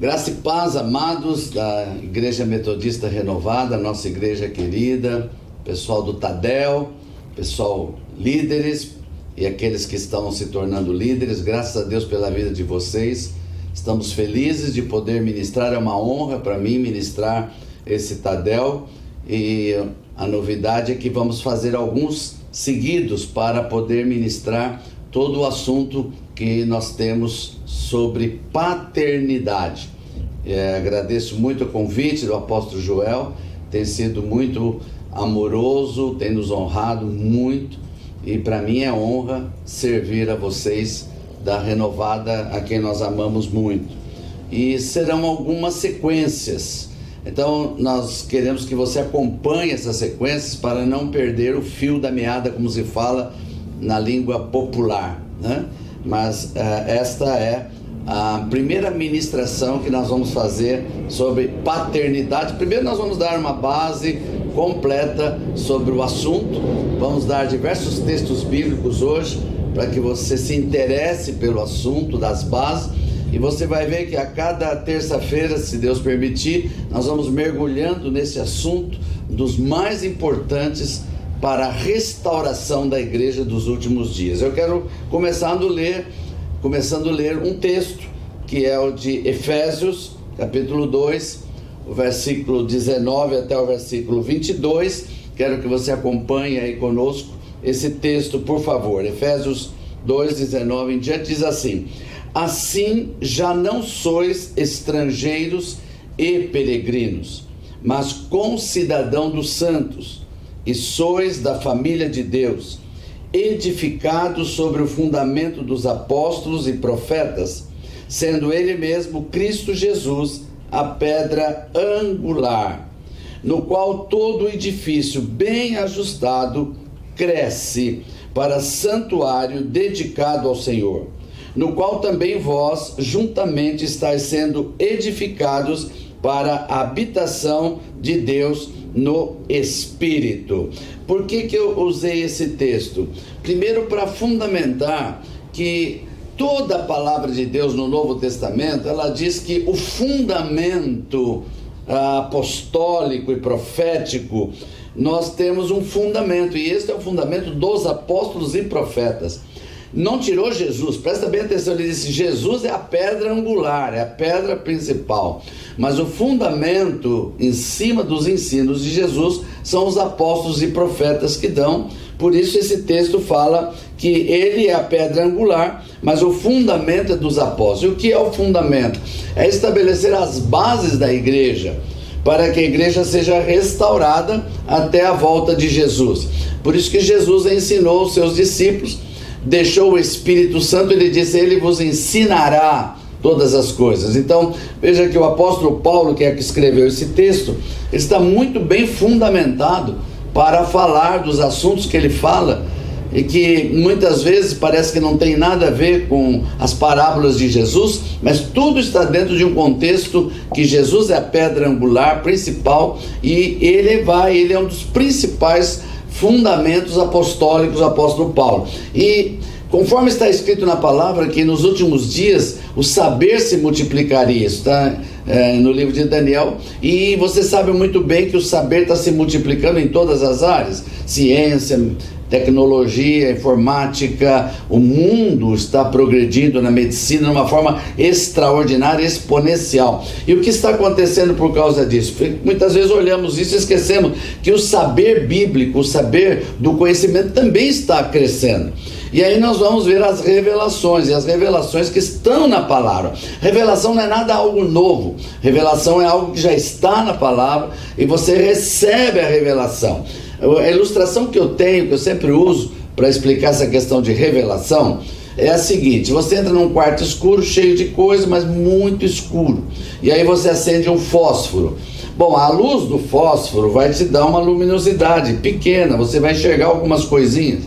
Graça e paz, amados da Igreja Metodista Renovada, nossa igreja querida, pessoal do Tadel, pessoal líderes e aqueles que estão se tornando líderes, graças a Deus pela vida de vocês. Estamos felizes de poder ministrar, é uma honra para mim ministrar esse Tadel. E a novidade é que vamos fazer alguns seguidos para poder ministrar todo o assunto que nós temos sobre paternidade. É, agradeço muito o convite do apóstolo Joel, tem sido muito amoroso, tem nos honrado muito e para mim é honra servir a vocês da renovada a quem nós amamos muito. E serão algumas sequências. Então nós queremos que você acompanhe essas sequências para não perder o fio da meada, como se fala na língua popular, né? Mas uh, esta é a primeira ministração que nós vamos fazer sobre paternidade. Primeiro, nós vamos dar uma base completa sobre o assunto. Vamos dar diversos textos bíblicos hoje para que você se interesse pelo assunto das bases. E você vai ver que a cada terça-feira, se Deus permitir, nós vamos mergulhando nesse assunto dos mais importantes para a restauração da igreja dos últimos dias. Eu quero começando a ler começando a ler um texto que é o de Efésios, capítulo 2, o versículo 19 até o versículo 22. Quero que você acompanhe aí conosco esse texto, por favor. Efésios 2, 19 em diante diz assim: Assim já não sois estrangeiros e peregrinos, mas concidadão dos santos, e sois da família de Deus edificado sobre o fundamento dos apóstolos e profetas, sendo ele mesmo Cristo Jesus a pedra angular, no qual todo edifício bem ajustado cresce para santuário dedicado ao Senhor, no qual também vós juntamente estáis sendo edificados para a habitação de Deus no Espírito. Por que, que eu usei esse texto? Primeiro, para fundamentar que toda a palavra de Deus no Novo Testamento, ela diz que o fundamento ah, apostólico e profético, nós temos um fundamento, e este é o fundamento dos apóstolos e profetas não tirou Jesus. Presta bem atenção, ele disse: Jesus é a pedra angular, é a pedra principal. Mas o fundamento em cima dos ensinos de Jesus são os apóstolos e profetas que dão. Por isso esse texto fala que ele é a pedra angular, mas o fundamento é dos apóstolos. E o que é o fundamento? É estabelecer as bases da igreja para que a igreja seja restaurada até a volta de Jesus. Por isso que Jesus ensinou os seus discípulos deixou o Espírito Santo, ele disse: Ele vos ensinará todas as coisas. Então, veja que o apóstolo Paulo, que é que escreveu esse texto, está muito bem fundamentado para falar dos assuntos que ele fala e que muitas vezes parece que não tem nada a ver com as parábolas de Jesus, mas tudo está dentro de um contexto que Jesus é a pedra angular principal e ele vai, ele é um dos principais fundamentos apostólicos do apóstolo Paulo. E conforme está escrito na palavra que nos últimos dias o saber se multiplicaria, está é, no livro de Daniel, e você sabe muito bem que o saber está se multiplicando em todas as áreas, ciência, tecnologia, informática, o mundo está progredindo na medicina de uma forma extraordinária, exponencial. E o que está acontecendo por causa disso? Muitas vezes olhamos isso e esquecemos que o saber bíblico, o saber do conhecimento também está crescendo. E aí nós vamos ver as revelações, e as revelações que estão na palavra. Revelação não é nada algo novo. Revelação é algo que já está na palavra e você recebe a revelação. A ilustração que eu tenho, que eu sempre uso para explicar essa questão de revelação, é a seguinte: você entra num quarto escuro, cheio de coisa, mas muito escuro. E aí você acende um fósforo. Bom, a luz do fósforo vai te dar uma luminosidade pequena, você vai enxergar algumas coisinhas.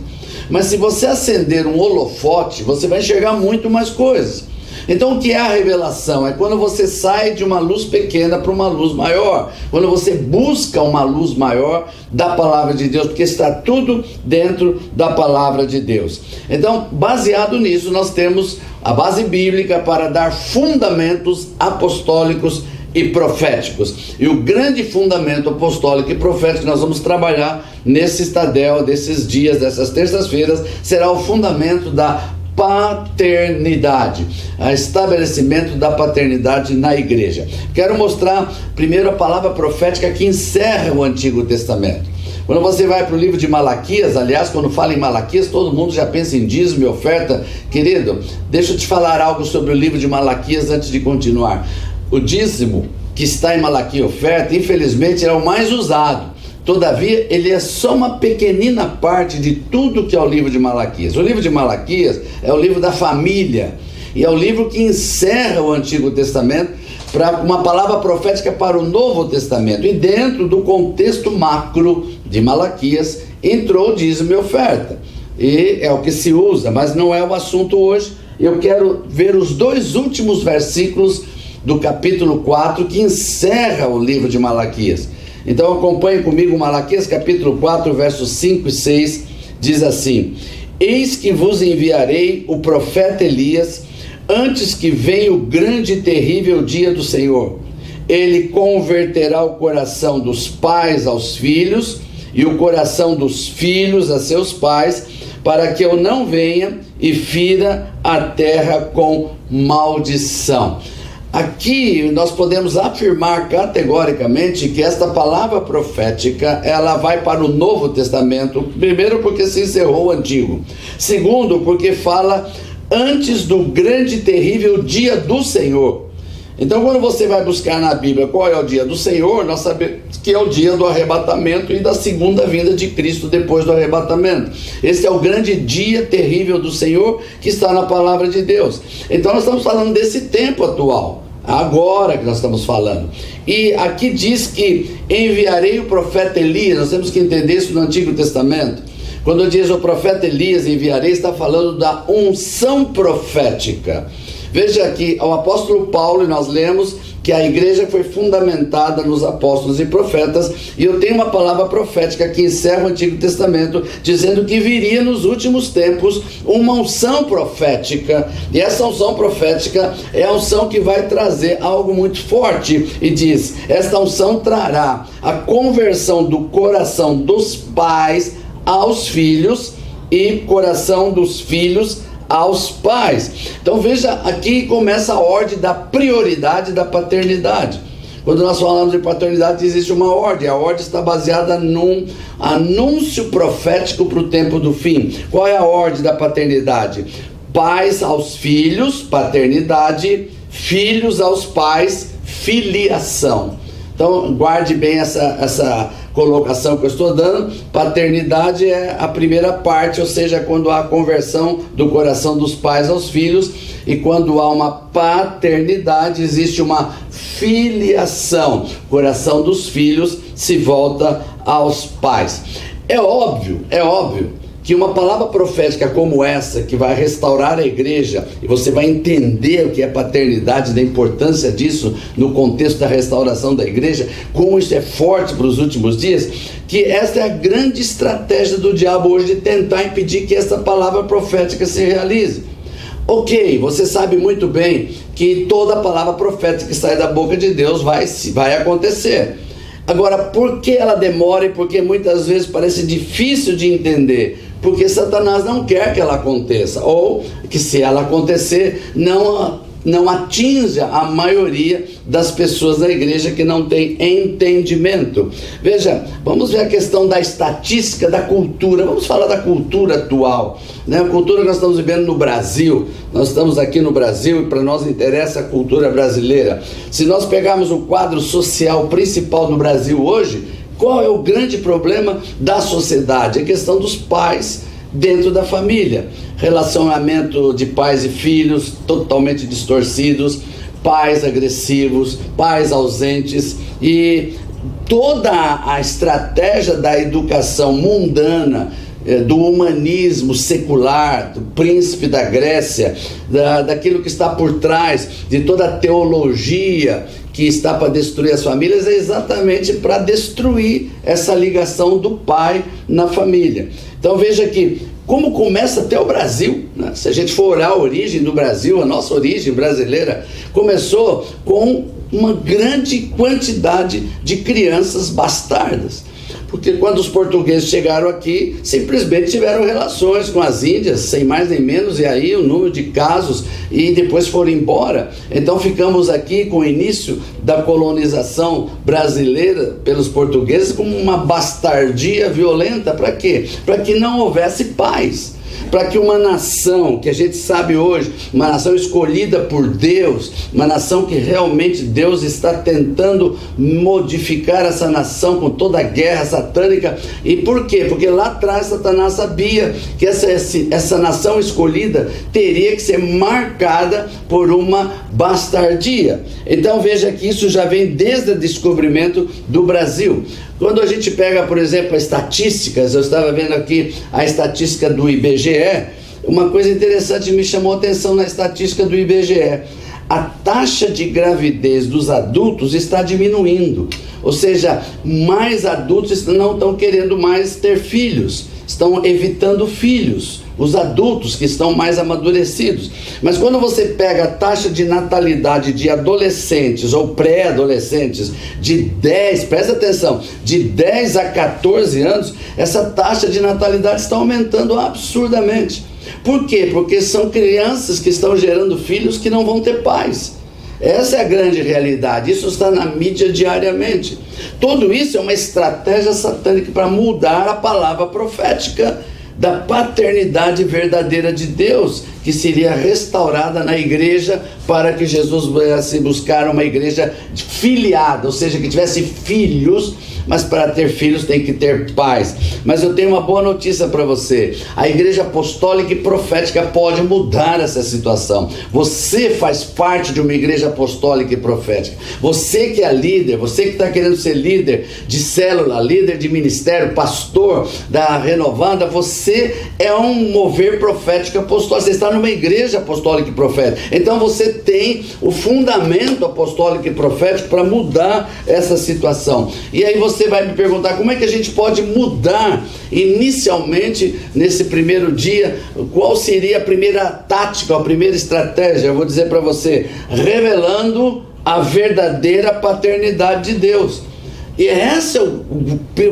Mas se você acender um holofote, você vai enxergar muito mais coisas. Então, o que é a revelação? É quando você sai de uma luz pequena para uma luz maior, quando você busca uma luz maior da palavra de Deus, porque está tudo dentro da palavra de Deus. Então, baseado nisso, nós temos a base bíblica para dar fundamentos apostólicos e proféticos. E o grande fundamento apostólico e profético que nós vamos trabalhar nesse estadel, desses dias, dessas terças-feiras, será o fundamento da paternidade, o estabelecimento da paternidade na igreja. Quero mostrar primeiro a palavra profética que encerra o Antigo Testamento. Quando você vai para o livro de Malaquias, aliás, quando fala em Malaquias, todo mundo já pensa em dízimo e oferta. Querido, deixa eu te falar algo sobre o livro de Malaquias antes de continuar. O dízimo que está em Malaquias oferta, infelizmente, é o mais usado. Todavia, ele é só uma pequenina parte de tudo que é o livro de Malaquias. O livro de Malaquias é o livro da família e é o livro que encerra o Antigo Testamento para uma palavra profética para o Novo Testamento. E dentro do contexto macro de Malaquias entrou o dízimo e oferta. E é o que se usa, mas não é o assunto hoje. Eu quero ver os dois últimos versículos do capítulo 4 que encerra o livro de Malaquias. Então acompanhe comigo Malaquias capítulo 4, versos 5 e 6, diz assim: Eis que vos enviarei o profeta Elias antes que venha o grande e terrível dia do Senhor. Ele converterá o coração dos pais aos filhos e o coração dos filhos a seus pais, para que eu não venha e fira a terra com maldição. Aqui nós podemos afirmar categoricamente que esta palavra profética, ela vai para o Novo Testamento, primeiro porque se encerrou o Antigo, segundo porque fala antes do grande e terrível dia do Senhor. Então, quando você vai buscar na Bíblia qual é o dia do Senhor, nós sabemos que é o dia do arrebatamento e da segunda vinda de Cristo depois do arrebatamento. Esse é o grande dia terrível do Senhor que está na palavra de Deus. Então, nós estamos falando desse tempo atual agora que nós estamos falando. E aqui diz que enviarei o profeta Elias, nós temos que entender isso no Antigo Testamento. Quando diz o profeta Elias enviarei, está falando da unção profética. Veja aqui, o apóstolo Paulo, e nós lemos que a igreja foi fundamentada nos apóstolos e profetas, e eu tenho uma palavra profética que encerra o Antigo Testamento, dizendo que viria nos últimos tempos uma unção profética, e essa unção profética é a unção que vai trazer algo muito forte, e diz: esta unção trará a conversão do coração dos pais aos filhos e coração dos filhos aos pais. Então veja, aqui começa a ordem da prioridade da paternidade. Quando nós falamos de paternidade, existe uma ordem. A ordem está baseada num anúncio profético para o tempo do fim. Qual é a ordem da paternidade? Pais aos filhos, paternidade, filhos aos pais, filiação. Então, guarde bem essa, essa colocação que eu estou dando. Paternidade é a primeira parte, ou seja, quando há conversão do coração dos pais aos filhos, e quando há uma paternidade, existe uma filiação. O coração dos filhos se volta aos pais. É óbvio, é óbvio que uma palavra profética como essa, que vai restaurar a igreja, e você vai entender o que é paternidade, da importância disso no contexto da restauração da igreja, como isso é forte para os últimos dias, que esta é a grande estratégia do diabo hoje de tentar impedir que essa palavra profética se realize. Ok, você sabe muito bem que toda palavra profética que sai da boca de Deus vai, vai acontecer. Agora, por que ela demora e por que muitas vezes parece difícil de entender? Porque Satanás não quer que ela aconteça, ou que se ela acontecer, não, não atinja a maioria das pessoas da igreja que não tem entendimento. Veja, vamos ver a questão da estatística da cultura, vamos falar da cultura atual, né? a cultura que nós estamos vivendo no Brasil, nós estamos aqui no Brasil e para nós interessa a cultura brasileira. Se nós pegarmos o quadro social principal do Brasil hoje, qual é o grande problema da sociedade? A questão dos pais dentro da família. Relacionamento de pais e filhos totalmente distorcidos, pais agressivos, pais ausentes e toda a estratégia da educação mundana do humanismo secular, do príncipe da Grécia, da, daquilo que está por trás de toda a teologia que está para destruir as famílias, é exatamente para destruir essa ligação do pai na família. Então veja que como começa até o Brasil. Né? Se a gente for olhar a origem do Brasil, a nossa origem brasileira, começou com uma grande quantidade de crianças bastardas. Porque quando os portugueses chegaram aqui, simplesmente tiveram relações com as Índias, sem mais nem menos, e aí o número de casos, e depois foram embora. Então ficamos aqui com o início da colonização brasileira pelos portugueses como uma bastardia violenta. Para quê? Para que não houvesse paz para que uma nação que a gente sabe hoje, uma nação escolhida por Deus, uma nação que realmente Deus está tentando modificar essa nação com toda a guerra satânica. E por quê? Porque lá atrás Satanás sabia que essa, essa nação escolhida teria que ser marcada por uma bastardia. Então veja que isso já vem desde o descobrimento do Brasil. Quando a gente pega, por exemplo, estatísticas, eu estava vendo aqui a estatística do IBGE, uma coisa interessante me chamou a atenção na estatística do IBGE. A taxa de gravidez dos adultos está diminuindo, ou seja, mais adultos não estão querendo mais ter filhos, estão evitando filhos os adultos que estão mais amadurecidos. Mas quando você pega a taxa de natalidade de adolescentes ou pré-adolescentes de 10, presta atenção, de 10 a 14 anos, essa taxa de natalidade está aumentando absurdamente. Por quê? Porque são crianças que estão gerando filhos que não vão ter pais. Essa é a grande realidade. Isso está na mídia diariamente. Tudo isso é uma estratégia satânica para mudar a palavra profética da paternidade verdadeira de Deus, que seria restaurada na igreja para que Jesus viesse buscar uma igreja filiada, ou seja, que tivesse filhos mas para ter filhos tem que ter pais. Mas eu tenho uma boa notícia para você: a igreja apostólica e profética pode mudar essa situação. Você faz parte de uma igreja apostólica e profética. Você que é líder, você que está querendo ser líder de célula, líder de ministério, pastor da renovada, você é um mover profético apostólico. Você está numa igreja apostólica e profética. Então você tem o fundamento apostólico e profético para mudar essa situação. E aí você você vai me perguntar como é que a gente pode mudar inicialmente nesse primeiro dia, qual seria a primeira tática, a primeira estratégia? Eu vou dizer para você, revelando a verdadeira paternidade de Deus. E esse é o,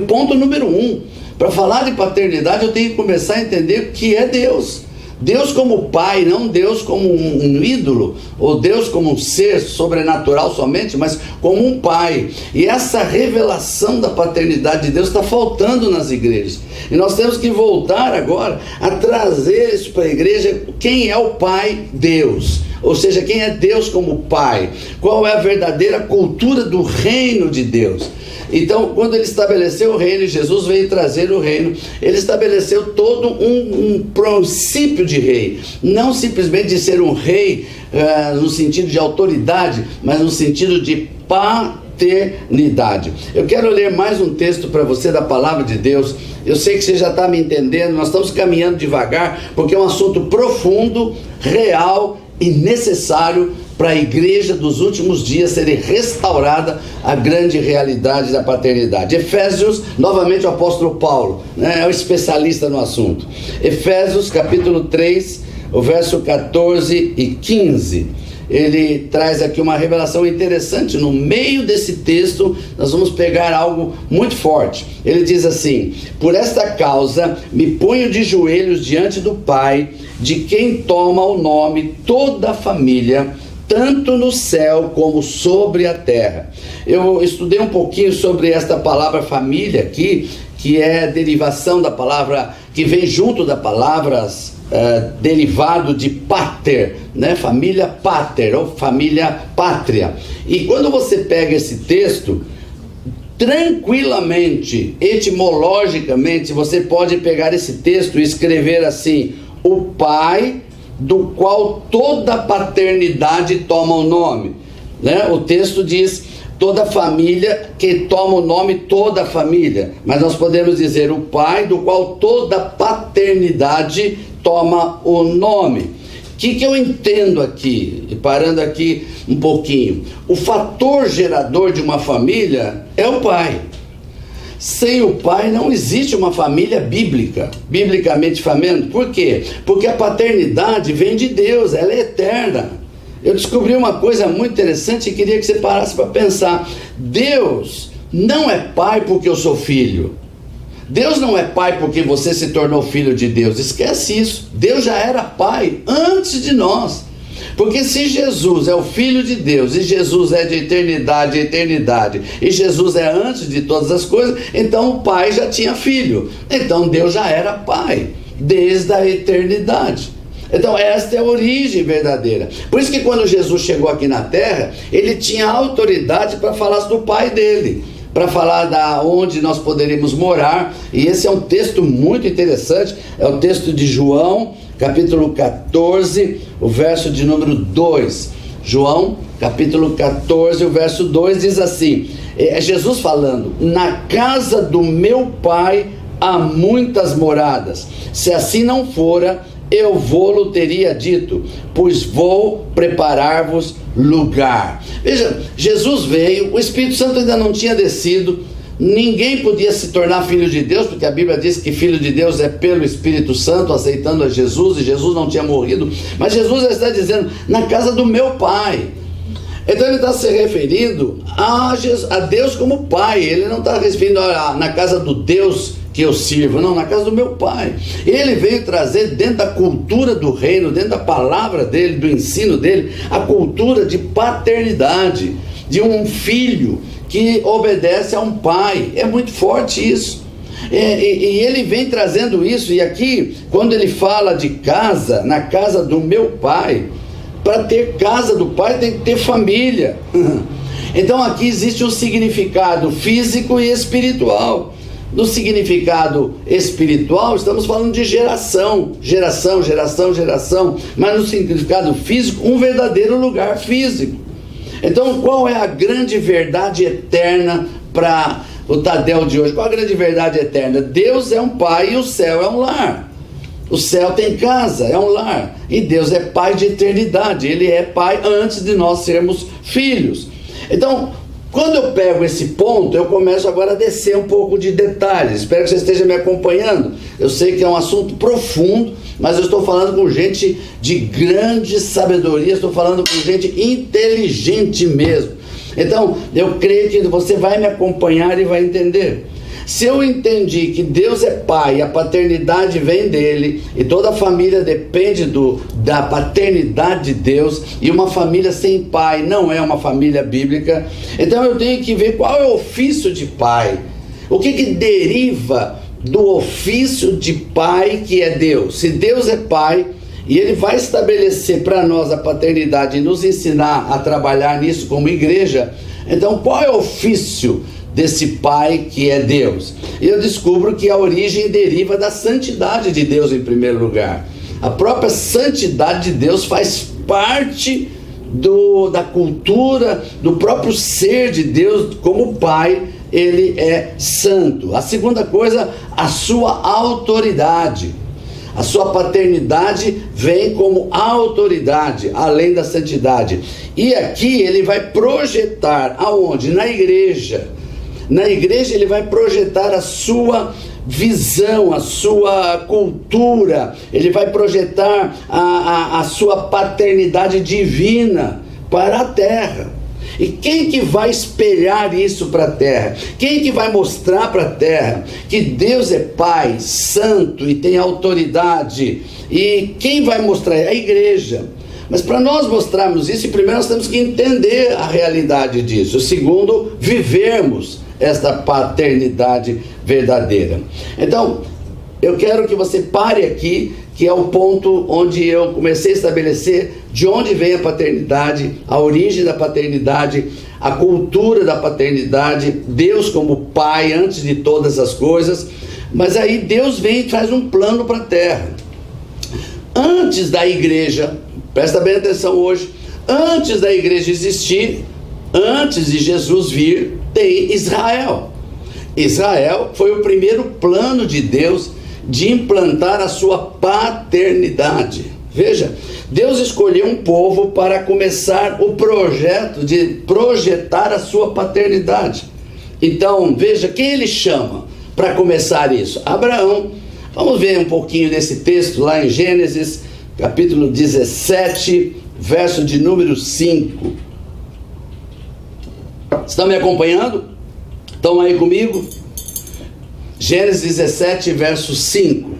ponto número um. Para falar de paternidade, eu tenho que começar a entender o que é Deus. Deus como Pai, não Deus como um, ídolo, ou Deus como um ser sobrenatural somente, mas como um Pai. E essa revelação da paternidade de Deus está faltando nas igrejas. E nós temos que voltar agora a trazer isso para a igreja: quem é o Pai? Deus. Ou seja, quem é Deus como Pai? Qual é a verdadeira cultura do reino de Deus? Então, quando ele estabeleceu o reino, Jesus veio trazer o reino, ele estabeleceu todo um, um princípio de rei, não simplesmente de ser um rei uh, no sentido de autoridade, mas no sentido de paternidade. Eu quero ler mais um texto para você da palavra de Deus. Eu sei que você já está me entendendo, nós estamos caminhando devagar, porque é um assunto profundo, real e necessário para a igreja dos últimos dias serem restaurada a grande realidade da paternidade. Efésios, novamente o apóstolo Paulo, né, é o especialista no assunto. Efésios capítulo 3, o verso 14 e 15 ele traz aqui uma revelação interessante. No meio desse texto, nós vamos pegar algo muito forte. Ele diz assim: Por esta causa me ponho de joelhos diante do Pai, de quem toma o nome toda a família tanto no céu como sobre a terra. Eu estudei um pouquinho sobre esta palavra família aqui, que é derivação da palavra, que vem junto da palavra uh, derivado de pater, né? família pater ou família pátria. E quando você pega esse texto, tranquilamente, etimologicamente, você pode pegar esse texto e escrever assim: o pai do qual toda paternidade toma o nome. Né? O texto diz: toda família que toma o nome toda família, mas nós podemos dizer o pai do qual toda paternidade toma o nome. O que, que eu entendo aqui, e parando aqui um pouquinho? O fator gerador de uma família é o pai. Sem o pai não existe uma família bíblica, biblicamente falando. Por quê? Porque a paternidade vem de Deus, ela é eterna. Eu descobri uma coisa muito interessante e queria que você parasse para pensar. Deus não é pai porque eu sou filho. Deus não é pai porque você se tornou filho de Deus. Esquece isso. Deus já era pai antes de nós. Porque se Jesus é o Filho de Deus, e Jesus é de eternidade a eternidade, e Jesus é antes de todas as coisas, então o Pai já tinha filho. Então Deus já era Pai, desde a eternidade. Então, esta é a origem verdadeira. Por isso que quando Jesus chegou aqui na terra, ele tinha autoridade para falar do Pai dele para falar da onde nós poderíamos morar, e esse é um texto muito interessante, é o texto de João, capítulo 14, o verso de número 2. João, capítulo 14, o verso 2 diz assim: é Jesus falando, na casa do meu pai há muitas moradas, se assim não fora, eu vou-lo teria dito, pois vou preparar-vos lugar. Veja, Jesus veio, o Espírito Santo ainda não tinha descido, Ninguém podia se tornar filho de Deus, porque a Bíblia diz que filho de Deus é pelo Espírito Santo, aceitando a Jesus, e Jesus não tinha morrido. Mas Jesus está dizendo, na casa do meu Pai. Então ele está se referindo a, Jesus, a Deus como Pai, ele não está referindo a, na casa do Deus que eu sirvo, não, na casa do meu Pai. Ele veio trazer dentro da cultura do reino, dentro da palavra dele, do ensino dele, a cultura de paternidade, de um filho que obedece a um pai. É muito forte isso. E, e, e, ele vem trazendo isso, e aqui, quando ele fala de casa, na casa do meu pai, para ter casa do pai tem que ter família. Então aqui existe um significado físico e espiritual. No significado espiritual, estamos falando de geração, geração, geração, geração, mas no significado físico, um verdadeiro lugar físico. Então, qual é a grande verdade eterna para o Tadel de hoje? Qual a grande verdade eterna? Deus é um pai e o céu é um lar. O céu tem casa, é um lar. E Deus é pai de eternidade. Ele é pai antes de nós sermos filhos. Então, quando eu pego esse ponto, eu começo agora a descer um pouco de detalhes. Espero que você esteja me acompanhando. Eu sei que é um assunto profundo, mas eu estou falando com gente de grande sabedoria, estou falando com gente inteligente mesmo. Então, eu creio que você vai me acompanhar e vai entender. Se eu entendi que Deus é pai, a paternidade vem dele e toda a família depende do, da paternidade de Deus e uma família sem pai não é uma família bíblica, então eu tenho que ver qual é o ofício de pai, o que, que deriva do ofício de pai que é Deus. Se Deus é pai e ele vai estabelecer para nós a paternidade e nos ensinar a trabalhar nisso como igreja, então qual é o ofício desse pai que é Deus? E eu descubro que a origem deriva da santidade de Deus em primeiro lugar. A própria santidade de Deus faz parte do, da cultura, do próprio ser de Deus como pai ele é santo. A segunda coisa, a sua autoridade. A sua paternidade vem como autoridade, além da santidade. E aqui ele vai projetar aonde? Na igreja. Na igreja ele vai projetar a sua visão, a sua cultura, ele vai projetar a, a, a sua paternidade divina para a terra. E quem que vai espelhar isso para a terra? Quem que vai mostrar para a terra que Deus é Pai, santo e tem autoridade? E quem vai mostrar? A igreja. Mas para nós mostrarmos isso, primeiro nós temos que entender a realidade disso. Segundo, vivermos esta paternidade verdadeira. Então, eu quero que você pare aqui que é o ponto onde eu comecei a estabelecer de onde vem a paternidade, a origem da paternidade, a cultura da paternidade, Deus como pai antes de todas as coisas. Mas aí Deus vem e traz um plano para a terra. Antes da igreja, presta bem atenção hoje, antes da igreja existir, Antes de Jesus vir, Israel. Israel foi o primeiro plano de Deus de implantar a sua paternidade. Veja, Deus escolheu um povo para começar o projeto de projetar a sua paternidade. Então, veja quem ele chama para começar isso: Abraão. Vamos ver um pouquinho desse texto lá em Gênesis, capítulo 17, verso de número 5. Estão me acompanhando? Estão aí comigo? Gênesis 17, verso 5.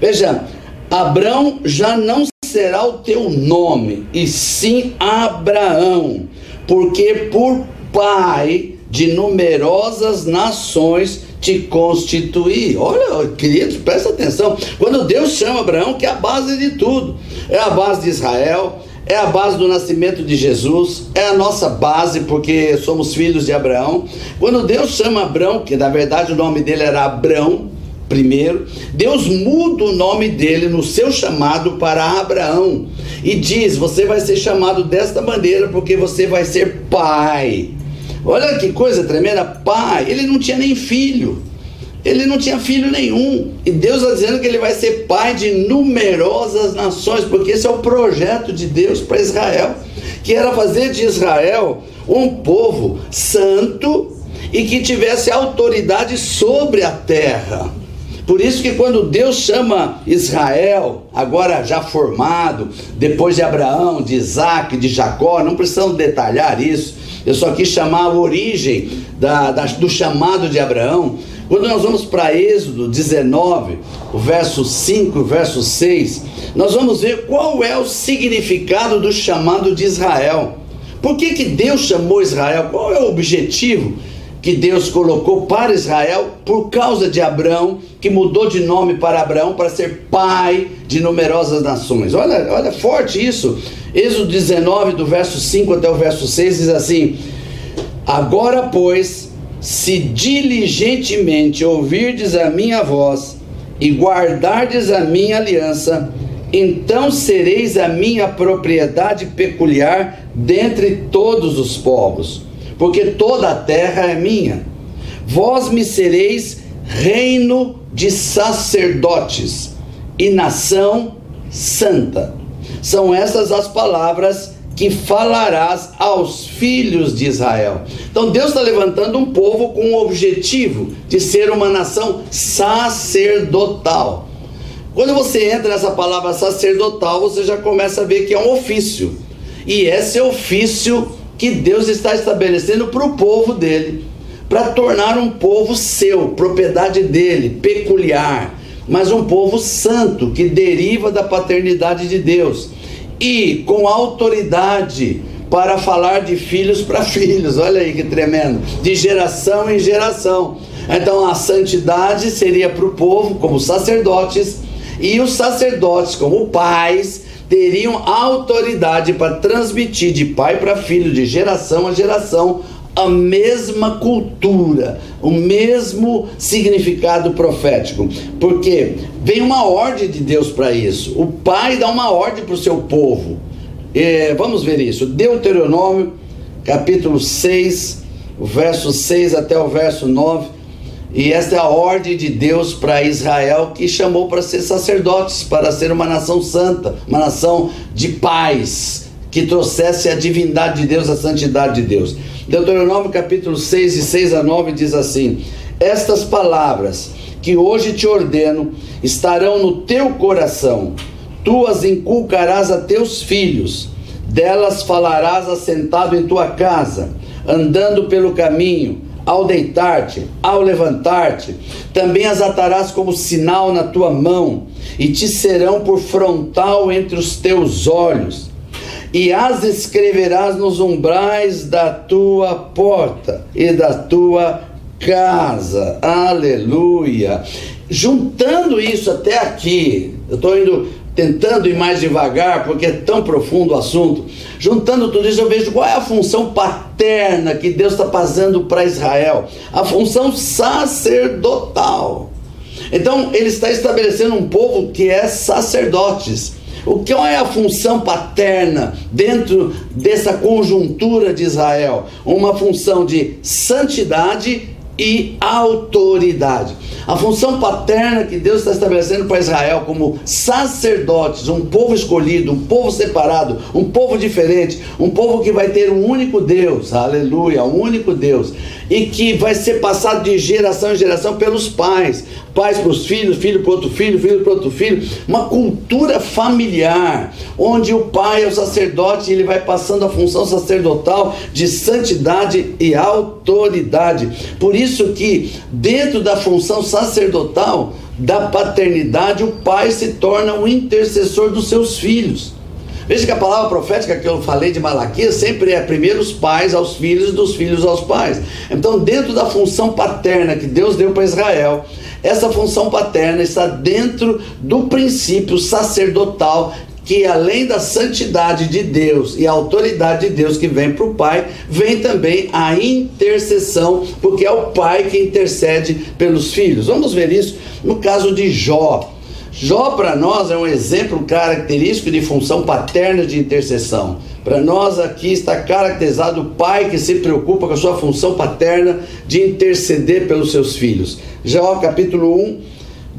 Veja, Abraão já não será o teu nome, e sim Abraão, porque por pai de numerosas nações te constituir. Olha, queridos, presta atenção. Quando Deus chama Abraão, que é a base de tudo, é a base de Israel, é a base do nascimento de Jesus, é a nossa base, porque somos filhos de Abraão. Quando Deus chama Abraão, que na verdade o nome dele era Abrão, primeiro, Deus muda o nome dele no seu chamado para Abraão e diz: Você vai ser chamado desta maneira porque você vai ser pai. Olha que coisa tremenda, pai. Ele não tinha nem filho. Ele não tinha filho nenhum. E Deus está dizendo que ele vai ser pai de numerosas nações, porque esse é o projeto de Deus para Israel, que era fazer de Israel um povo santo e que tivesse autoridade sobre a terra. Por isso que quando Deus chama Israel, agora já formado, depois de Abraão, de Isaac, de Jacó, não precisamos detalhar isso, eu só quis chamar a origem da, da, do chamado de Abraão. Quando nós vamos para Êxodo 19, o verso 5, o verso 6, nós vamos ver qual é o significado do chamado de Israel. Por que, que Deus chamou Israel? Qual é o objetivo que Deus colocou para Israel por causa de Abraão, que mudou de nome para Abraão para ser pai de numerosas nações. Olha, olha forte isso. Êxodo 19, do verso 5 até o verso 6, diz assim: Agora, pois, se diligentemente ouvirdes a minha voz e guardardes a minha aliança, então sereis a minha propriedade peculiar dentre todos os povos porque toda a terra é minha. Vós me sereis reino de sacerdotes e nação santa. São essas as palavras que falarás aos filhos de Israel. Então Deus está levantando um povo com o objetivo de ser uma nação sacerdotal. Quando você entra nessa palavra sacerdotal, você já começa a ver que é um ofício. E esse ofício que Deus está estabelecendo para o povo dele, para tornar um povo seu, propriedade dele, peculiar, mas um povo santo que deriva da paternidade de Deus e com autoridade para falar de filhos para filhos. Olha aí que tremendo, de geração em geração. Então a santidade seria para o povo como sacerdotes e os sacerdotes como pais teriam autoridade para transmitir de pai para filho, de geração a geração, a mesma cultura, o mesmo significado profético. Porque vem uma ordem de Deus para isso. O pai dá uma ordem para o seu povo. É, vamos ver isso. Deuteronômio, capítulo 6, verso 6 até o verso 9 e esta é a ordem de Deus para Israel, que chamou para ser sacerdotes, para ser uma nação santa, uma nação de paz, que trouxesse a divindade de Deus, a santidade de Deus. Deuteronômio capítulo 6, de 6 a 9, diz assim: Estas palavras que hoje te ordeno estarão no teu coração, tu as inculcarás a teus filhos, delas falarás assentado em tua casa, andando pelo caminho ao deitar-te, ao levantar-te, também as atarás como sinal na tua mão, e te serão por frontal entre os teus olhos, e as escreverás nos umbrais da tua porta e da tua casa. Aleluia. Juntando isso até aqui, eu estou indo tentando ir mais devagar, porque é tão profundo o assunto. Juntando tudo isso, eu vejo qual é a função paterna que Deus está passando para Israel: a função sacerdotal. Então, ele está estabelecendo um povo que é sacerdotes. O que é a função paterna dentro dessa conjuntura de Israel? Uma função de santidade e autoridade. A função paterna que Deus está estabelecendo para Israel como sacerdotes, um povo escolhido, um povo separado, um povo diferente, um povo que vai ter um único Deus, aleluia, um único Deus, e que vai ser passado de geração em geração pelos pais, pais para os filhos, filho para outro filho, filho para outro filho, uma cultura familiar, onde o pai é o sacerdote e ele vai passando a função sacerdotal de santidade e autoridade. Por isso que dentro da função sacerdotal da paternidade, o pai se torna um intercessor dos seus filhos. Veja que a palavra profética que eu falei de Malaquias sempre é primeiro os pais aos filhos dos filhos aos pais. Então, dentro da função paterna que Deus deu para Israel, essa função paterna está dentro do princípio sacerdotal que além da santidade de Deus e a autoridade de Deus que vem para o Pai, vem também a intercessão, porque é o Pai que intercede pelos filhos. Vamos ver isso no caso de Jó. Jó para nós é um exemplo característico de função paterna de intercessão. Para nós aqui está caracterizado o pai que se preocupa com a sua função paterna de interceder pelos seus filhos. Jó capítulo 1,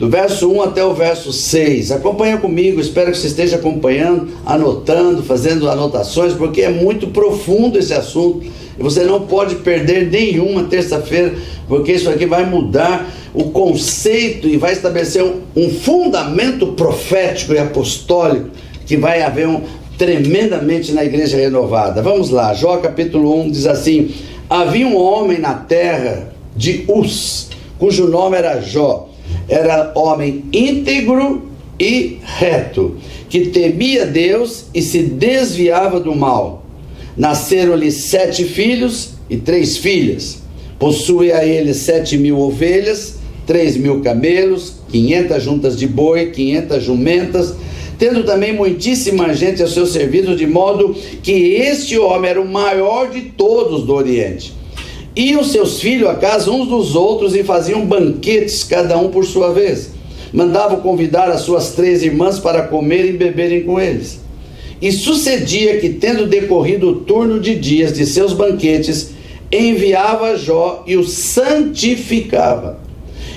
do verso 1 até o verso 6. Acompanha comigo, espero que você esteja acompanhando, anotando, fazendo anotações, porque é muito profundo esse assunto. E você não pode perder nenhuma terça-feira, porque isso aqui vai mudar o conceito e vai estabelecer um, um fundamento profético e apostólico que vai haver um, tremendamente na igreja renovada. Vamos lá, Jó capítulo 1 diz assim: Havia um homem na terra de Uz, cujo nome era Jó. Era homem íntegro e reto, que temia Deus e se desviava do mal. Nasceram-lhe sete filhos e três filhas. Possuía ele sete mil ovelhas 3 mil camelos, 500 juntas de boi, 500 jumentas, tendo também muitíssima gente a seu serviço, de modo que este homem era o maior de todos do Oriente. Iam seus filhos a casa uns dos outros e faziam banquetes, cada um por sua vez. Mandavam convidar as suas três irmãs para comerem e beberem com eles. E sucedia que, tendo decorrido o turno de dias de seus banquetes, enviava Jó e o santificava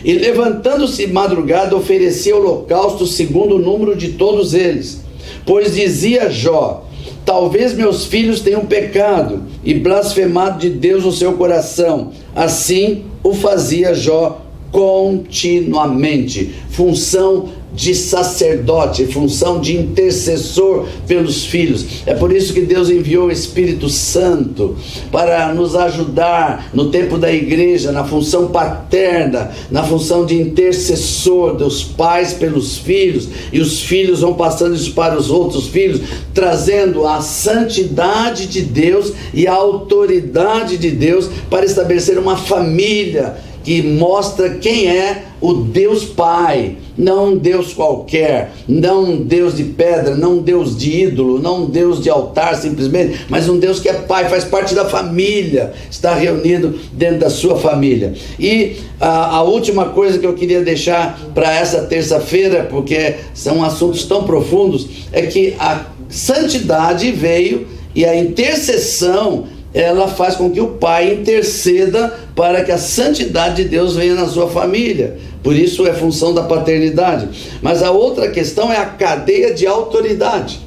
e levantando-se madrugada, oferecia holocausto segundo o número de todos eles. Pois dizia Jó: Talvez meus filhos tenham pecado e blasfemado de Deus no seu coração. Assim o fazia Jó continuamente. Função de sacerdote, função de intercessor pelos filhos. É por isso que Deus enviou o Espírito Santo para nos ajudar no tempo da igreja, na função paterna, na função de intercessor dos pais pelos filhos, e os filhos vão passando isso para os outros filhos, trazendo a santidade de Deus e a autoridade de Deus para estabelecer uma família que mostra quem é o Deus Pai, não um Deus qualquer, não um Deus de pedra, não um Deus de ídolo, não um Deus de altar simplesmente, mas um Deus que é Pai, faz parte da família, está reunido dentro da sua família. E a, a última coisa que eu queria deixar para essa terça-feira, porque são assuntos tão profundos, é que a santidade veio e a intercessão ela faz com que o pai interceda para que a santidade de Deus venha na sua família. Por isso é função da paternidade. Mas a outra questão é a cadeia de autoridade.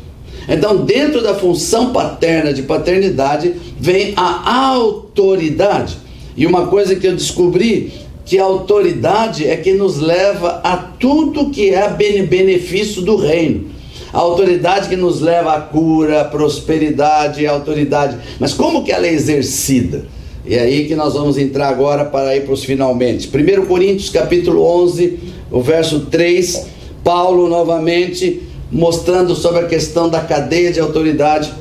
Então, dentro da função paterna de paternidade, vem a autoridade. E uma coisa que eu descobri que a autoridade é que nos leva a tudo que é benefício do reino a autoridade que nos leva à cura, à prosperidade, à autoridade. Mas como que ela é exercida? E é aí que nós vamos entrar agora para ir para os finalmente. 1 Coríntios capítulo 11, o verso 3, Paulo novamente mostrando sobre a questão da cadeia de autoridade.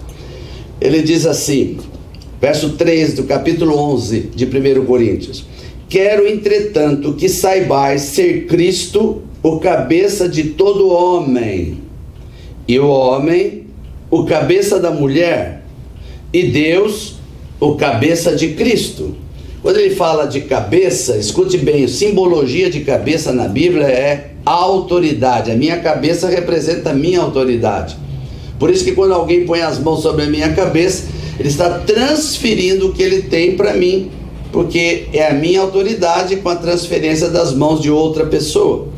Ele diz assim, verso 3 do capítulo 11 de 1 Coríntios: Quero, entretanto, que saibais ser Cristo o cabeça de todo homem e o homem, o cabeça da mulher, e Deus, o cabeça de Cristo. Quando ele fala de cabeça, escute bem, simbologia de cabeça na Bíblia é autoridade. A minha cabeça representa a minha autoridade. Por isso que quando alguém põe as mãos sobre a minha cabeça, ele está transferindo o que ele tem para mim, porque é a minha autoridade com a transferência das mãos de outra pessoa.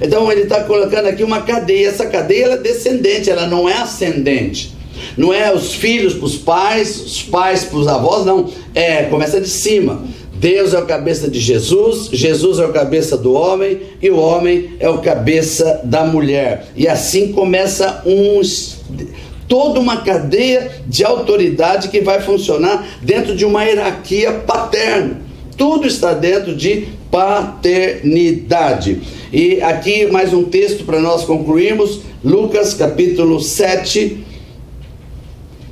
Então ele está colocando aqui uma cadeia. Essa cadeia é descendente, ela não é ascendente. Não é os filhos para os pais, os pais para os avós, não. É, começa de cima. Deus é o cabeça de Jesus, Jesus é o cabeça do homem e o homem é o cabeça da mulher. E assim começa um toda uma cadeia de autoridade que vai funcionar dentro de uma hierarquia paterna. Tudo está dentro de paternidade. E aqui mais um texto para nós concluirmos, Lucas capítulo 7,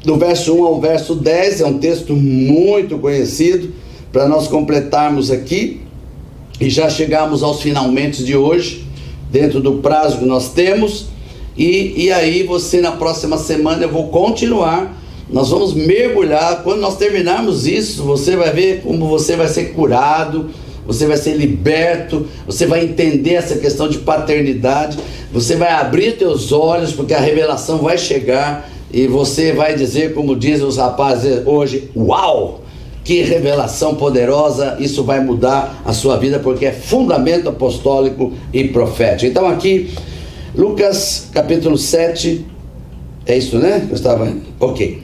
do verso 1 ao verso 10, é um texto muito conhecido, para nós completarmos aqui e já chegarmos aos finalmente de hoje, dentro do prazo que nós temos. E, e aí você na próxima semana eu vou continuar. Nós vamos mergulhar. Quando nós terminarmos isso, você vai ver como você vai ser curado, você vai ser liberto, você vai entender essa questão de paternidade, você vai abrir teus olhos, porque a revelação vai chegar e você vai dizer, como dizem os rapazes hoje, uau! Que revelação poderosa, isso vai mudar a sua vida, porque é fundamento apostólico e profético. Então, aqui, Lucas capítulo 7, é isso, né? Eu estava. Ok.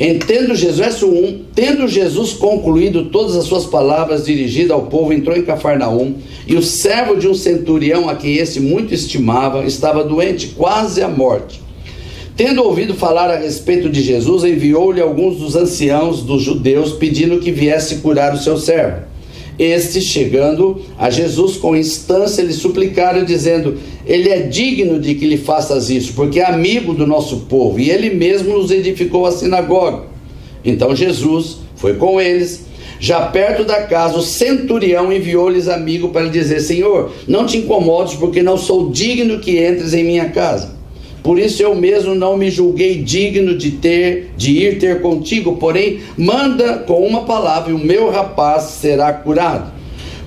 Entendo Jesus, verso 1, tendo Jesus concluído todas as suas palavras dirigidas ao povo, entrou em Cafarnaum, e o servo de um centurião, a quem esse muito estimava, estava doente, quase à morte. Tendo ouvido falar a respeito de Jesus, enviou-lhe alguns dos anciãos dos judeus, pedindo que viesse curar o seu servo. Este, chegando a Jesus com instância, lhe suplicaram, dizendo: Ele é digno de que lhe faças isso, porque é amigo do nosso povo, e ele mesmo nos edificou a sinagoga. Então Jesus foi com eles. Já perto da casa, o centurião enviou-lhes amigo para lhe dizer: Senhor, não te incomodes, porque não sou digno que entres em minha casa. Por isso eu mesmo não me julguei digno de ter de ir ter contigo, porém manda com uma palavra e o meu rapaz será curado.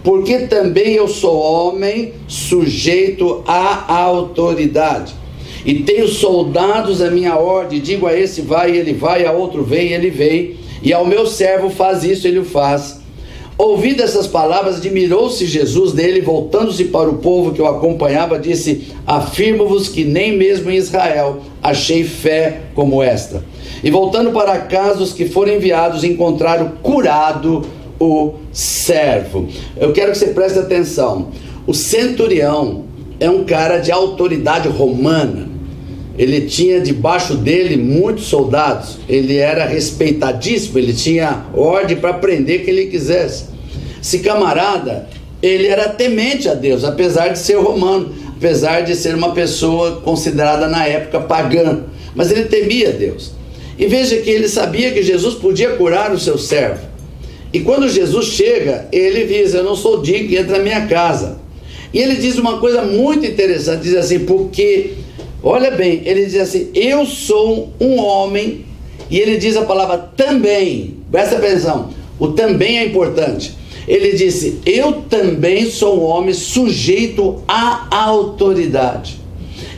Porque também eu sou homem sujeito à autoridade. E tenho soldados à minha ordem, digo a esse vai, ele vai, a outro vem, ele vem, e ao meu servo faz isso, ele o faz. Ouvindo essas palavras, admirou-se Jesus dele, voltando-se para o povo que o acompanhava, disse: Afirmo-vos que nem mesmo em Israel achei fé como esta. E voltando para casa, os que foram enviados encontraram curado o servo. Eu quero que você preste atenção. O centurião é um cara de autoridade romana. Ele tinha debaixo dele muitos soldados. Ele era respeitadíssimo. Ele tinha ordem para prender quem ele quisesse. Esse camarada, ele era temente a Deus, apesar de ser romano, apesar de ser uma pessoa considerada na época pagã. Mas ele temia Deus. E veja que ele sabia que Jesus podia curar o seu servo. E quando Jesus chega, ele diz: Eu não sou digno, entra na minha casa. E ele diz uma coisa muito interessante: diz assim, porque, olha bem, ele diz assim: Eu sou um homem, e ele diz a palavra também, presta atenção, o também é importante. Ele disse: Eu também sou um homem sujeito à autoridade.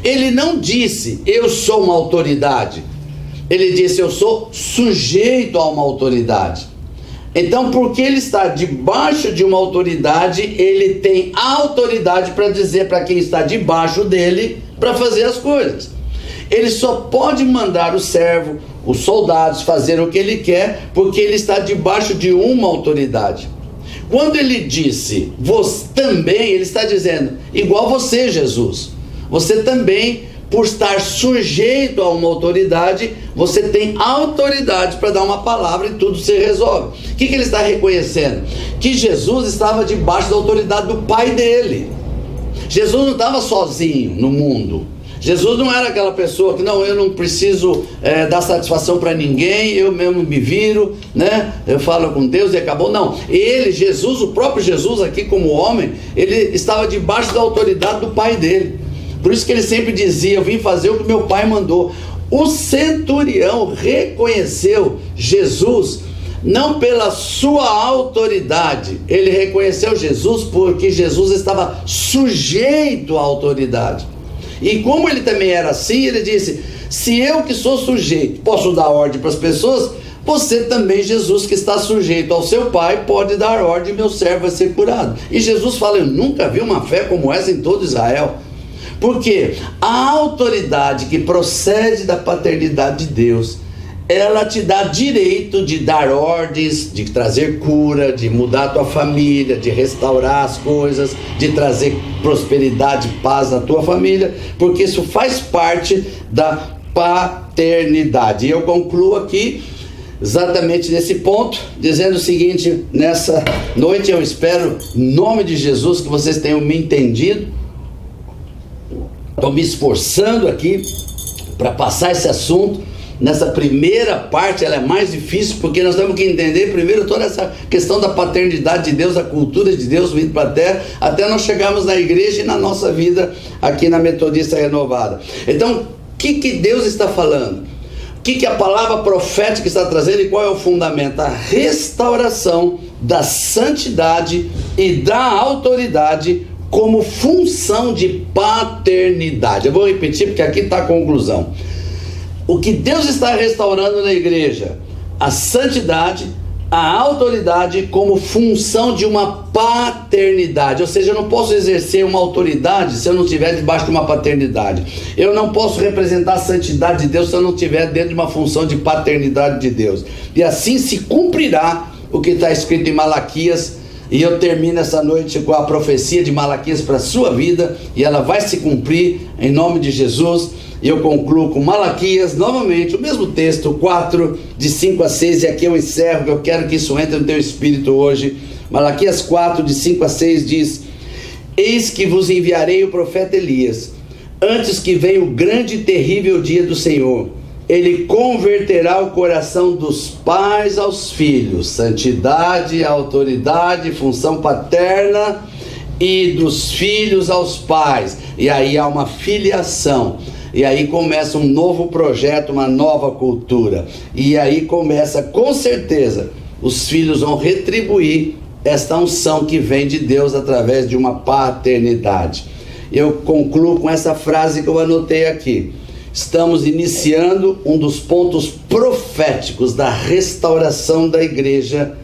Ele não disse: Eu sou uma autoridade. Ele disse: Eu sou sujeito a uma autoridade. Então, porque ele está debaixo de uma autoridade, ele tem autoridade para dizer para quem está debaixo dele para fazer as coisas. Ele só pode mandar o servo, os soldados fazer o que ele quer, porque ele está debaixo de uma autoridade. Quando ele disse, você também, ele está dizendo, igual você, Jesus. Você também, por estar sujeito a uma autoridade, você tem autoridade para dar uma palavra e tudo se resolve. O que, que ele está reconhecendo? Que Jesus estava debaixo da autoridade do Pai dele. Jesus não estava sozinho no mundo. Jesus não era aquela pessoa que não, eu não preciso é, dar satisfação para ninguém, eu mesmo me viro, né? Eu falo com Deus e acabou. Não, ele, Jesus, o próprio Jesus aqui como homem, ele estava debaixo da autoridade do pai dele. Por isso que ele sempre dizia: Eu vim fazer o que meu pai mandou. O centurião reconheceu Jesus não pela sua autoridade. Ele reconheceu Jesus porque Jesus estava sujeito à autoridade. E como ele também era assim, ele disse: se eu que sou sujeito posso dar ordem para as pessoas, você também, Jesus, que está sujeito ao seu Pai, pode dar ordem, meu servo vai ser curado. E Jesus fala: Eu nunca vi uma fé como essa em todo Israel. Porque a autoridade que procede da paternidade de Deus, ela te dá direito de dar ordens, de trazer cura, de mudar a tua família, de restaurar as coisas, de trazer prosperidade, paz na tua família, porque isso faz parte da paternidade. E eu concluo aqui exatamente nesse ponto, dizendo o seguinte: nessa noite eu espero, em nome de Jesus, que vocês tenham me entendido. Estou me esforçando aqui para passar esse assunto. Nessa primeira parte ela é mais difícil porque nós temos que entender primeiro toda essa questão da paternidade de Deus, a cultura de Deus vindo para a terra, até nós chegarmos na igreja e na nossa vida aqui na Metodista Renovada. Então, o que, que Deus está falando? O que, que a palavra profética está trazendo e qual é o fundamento? A restauração da santidade e da autoridade como função de paternidade. Eu vou repetir porque aqui está a conclusão. O que Deus está restaurando na igreja? A santidade, a autoridade como função de uma paternidade. Ou seja, eu não posso exercer uma autoridade se eu não estiver debaixo de uma paternidade. Eu não posso representar a santidade de Deus se eu não estiver dentro de uma função de paternidade de Deus. E assim se cumprirá o que está escrito em Malaquias. E eu termino essa noite com a profecia de Malaquias para a sua vida, e ela vai se cumprir em nome de Jesus. E eu concluo com Malaquias, novamente, o mesmo texto, 4, de 5 a 6, e aqui eu encerro, que eu quero que isso entre no teu espírito hoje. Malaquias 4, de 5 a 6 diz: Eis que vos enviarei o profeta Elias, antes que venha o grande e terrível dia do Senhor. Ele converterá o coração dos pais aos filhos, santidade, autoridade, função paterna, e dos filhos aos pais. E aí há uma filiação. E aí começa um novo projeto, uma nova cultura. E aí começa, com certeza, os filhos vão retribuir esta unção que vem de Deus através de uma paternidade. Eu concluo com essa frase que eu anotei aqui. Estamos iniciando um dos pontos proféticos da restauração da igreja,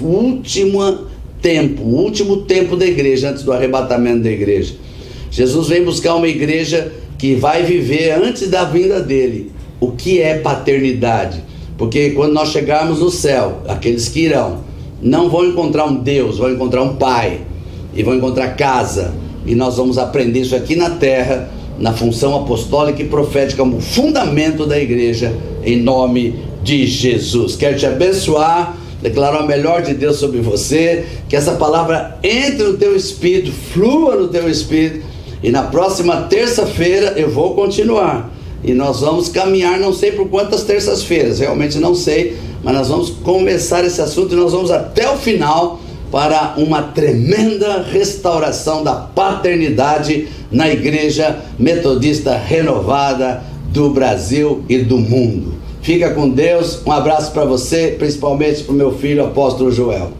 último tempo, último tempo da igreja, antes do arrebatamento da igreja. Jesus vem buscar uma igreja que vai viver antes da vinda dele. O que é paternidade? Porque quando nós chegarmos no céu, aqueles que irão, não vão encontrar um Deus, vão encontrar um Pai, e vão encontrar casa, e nós vamos aprender isso aqui na terra, na função apostólica e profética, como fundamento da igreja, em nome de Jesus. Quero te abençoar, declarar o melhor de Deus sobre você, que essa palavra entre no teu espírito, flua no teu espírito e na próxima terça-feira eu vou continuar. E nós vamos caminhar, não sei por quantas terças-feiras, realmente não sei, mas nós vamos começar esse assunto e nós vamos até o final para uma tremenda restauração da paternidade na Igreja Metodista Renovada do Brasil e do mundo. Fica com Deus, um abraço para você, principalmente para o meu filho, apóstolo Joel.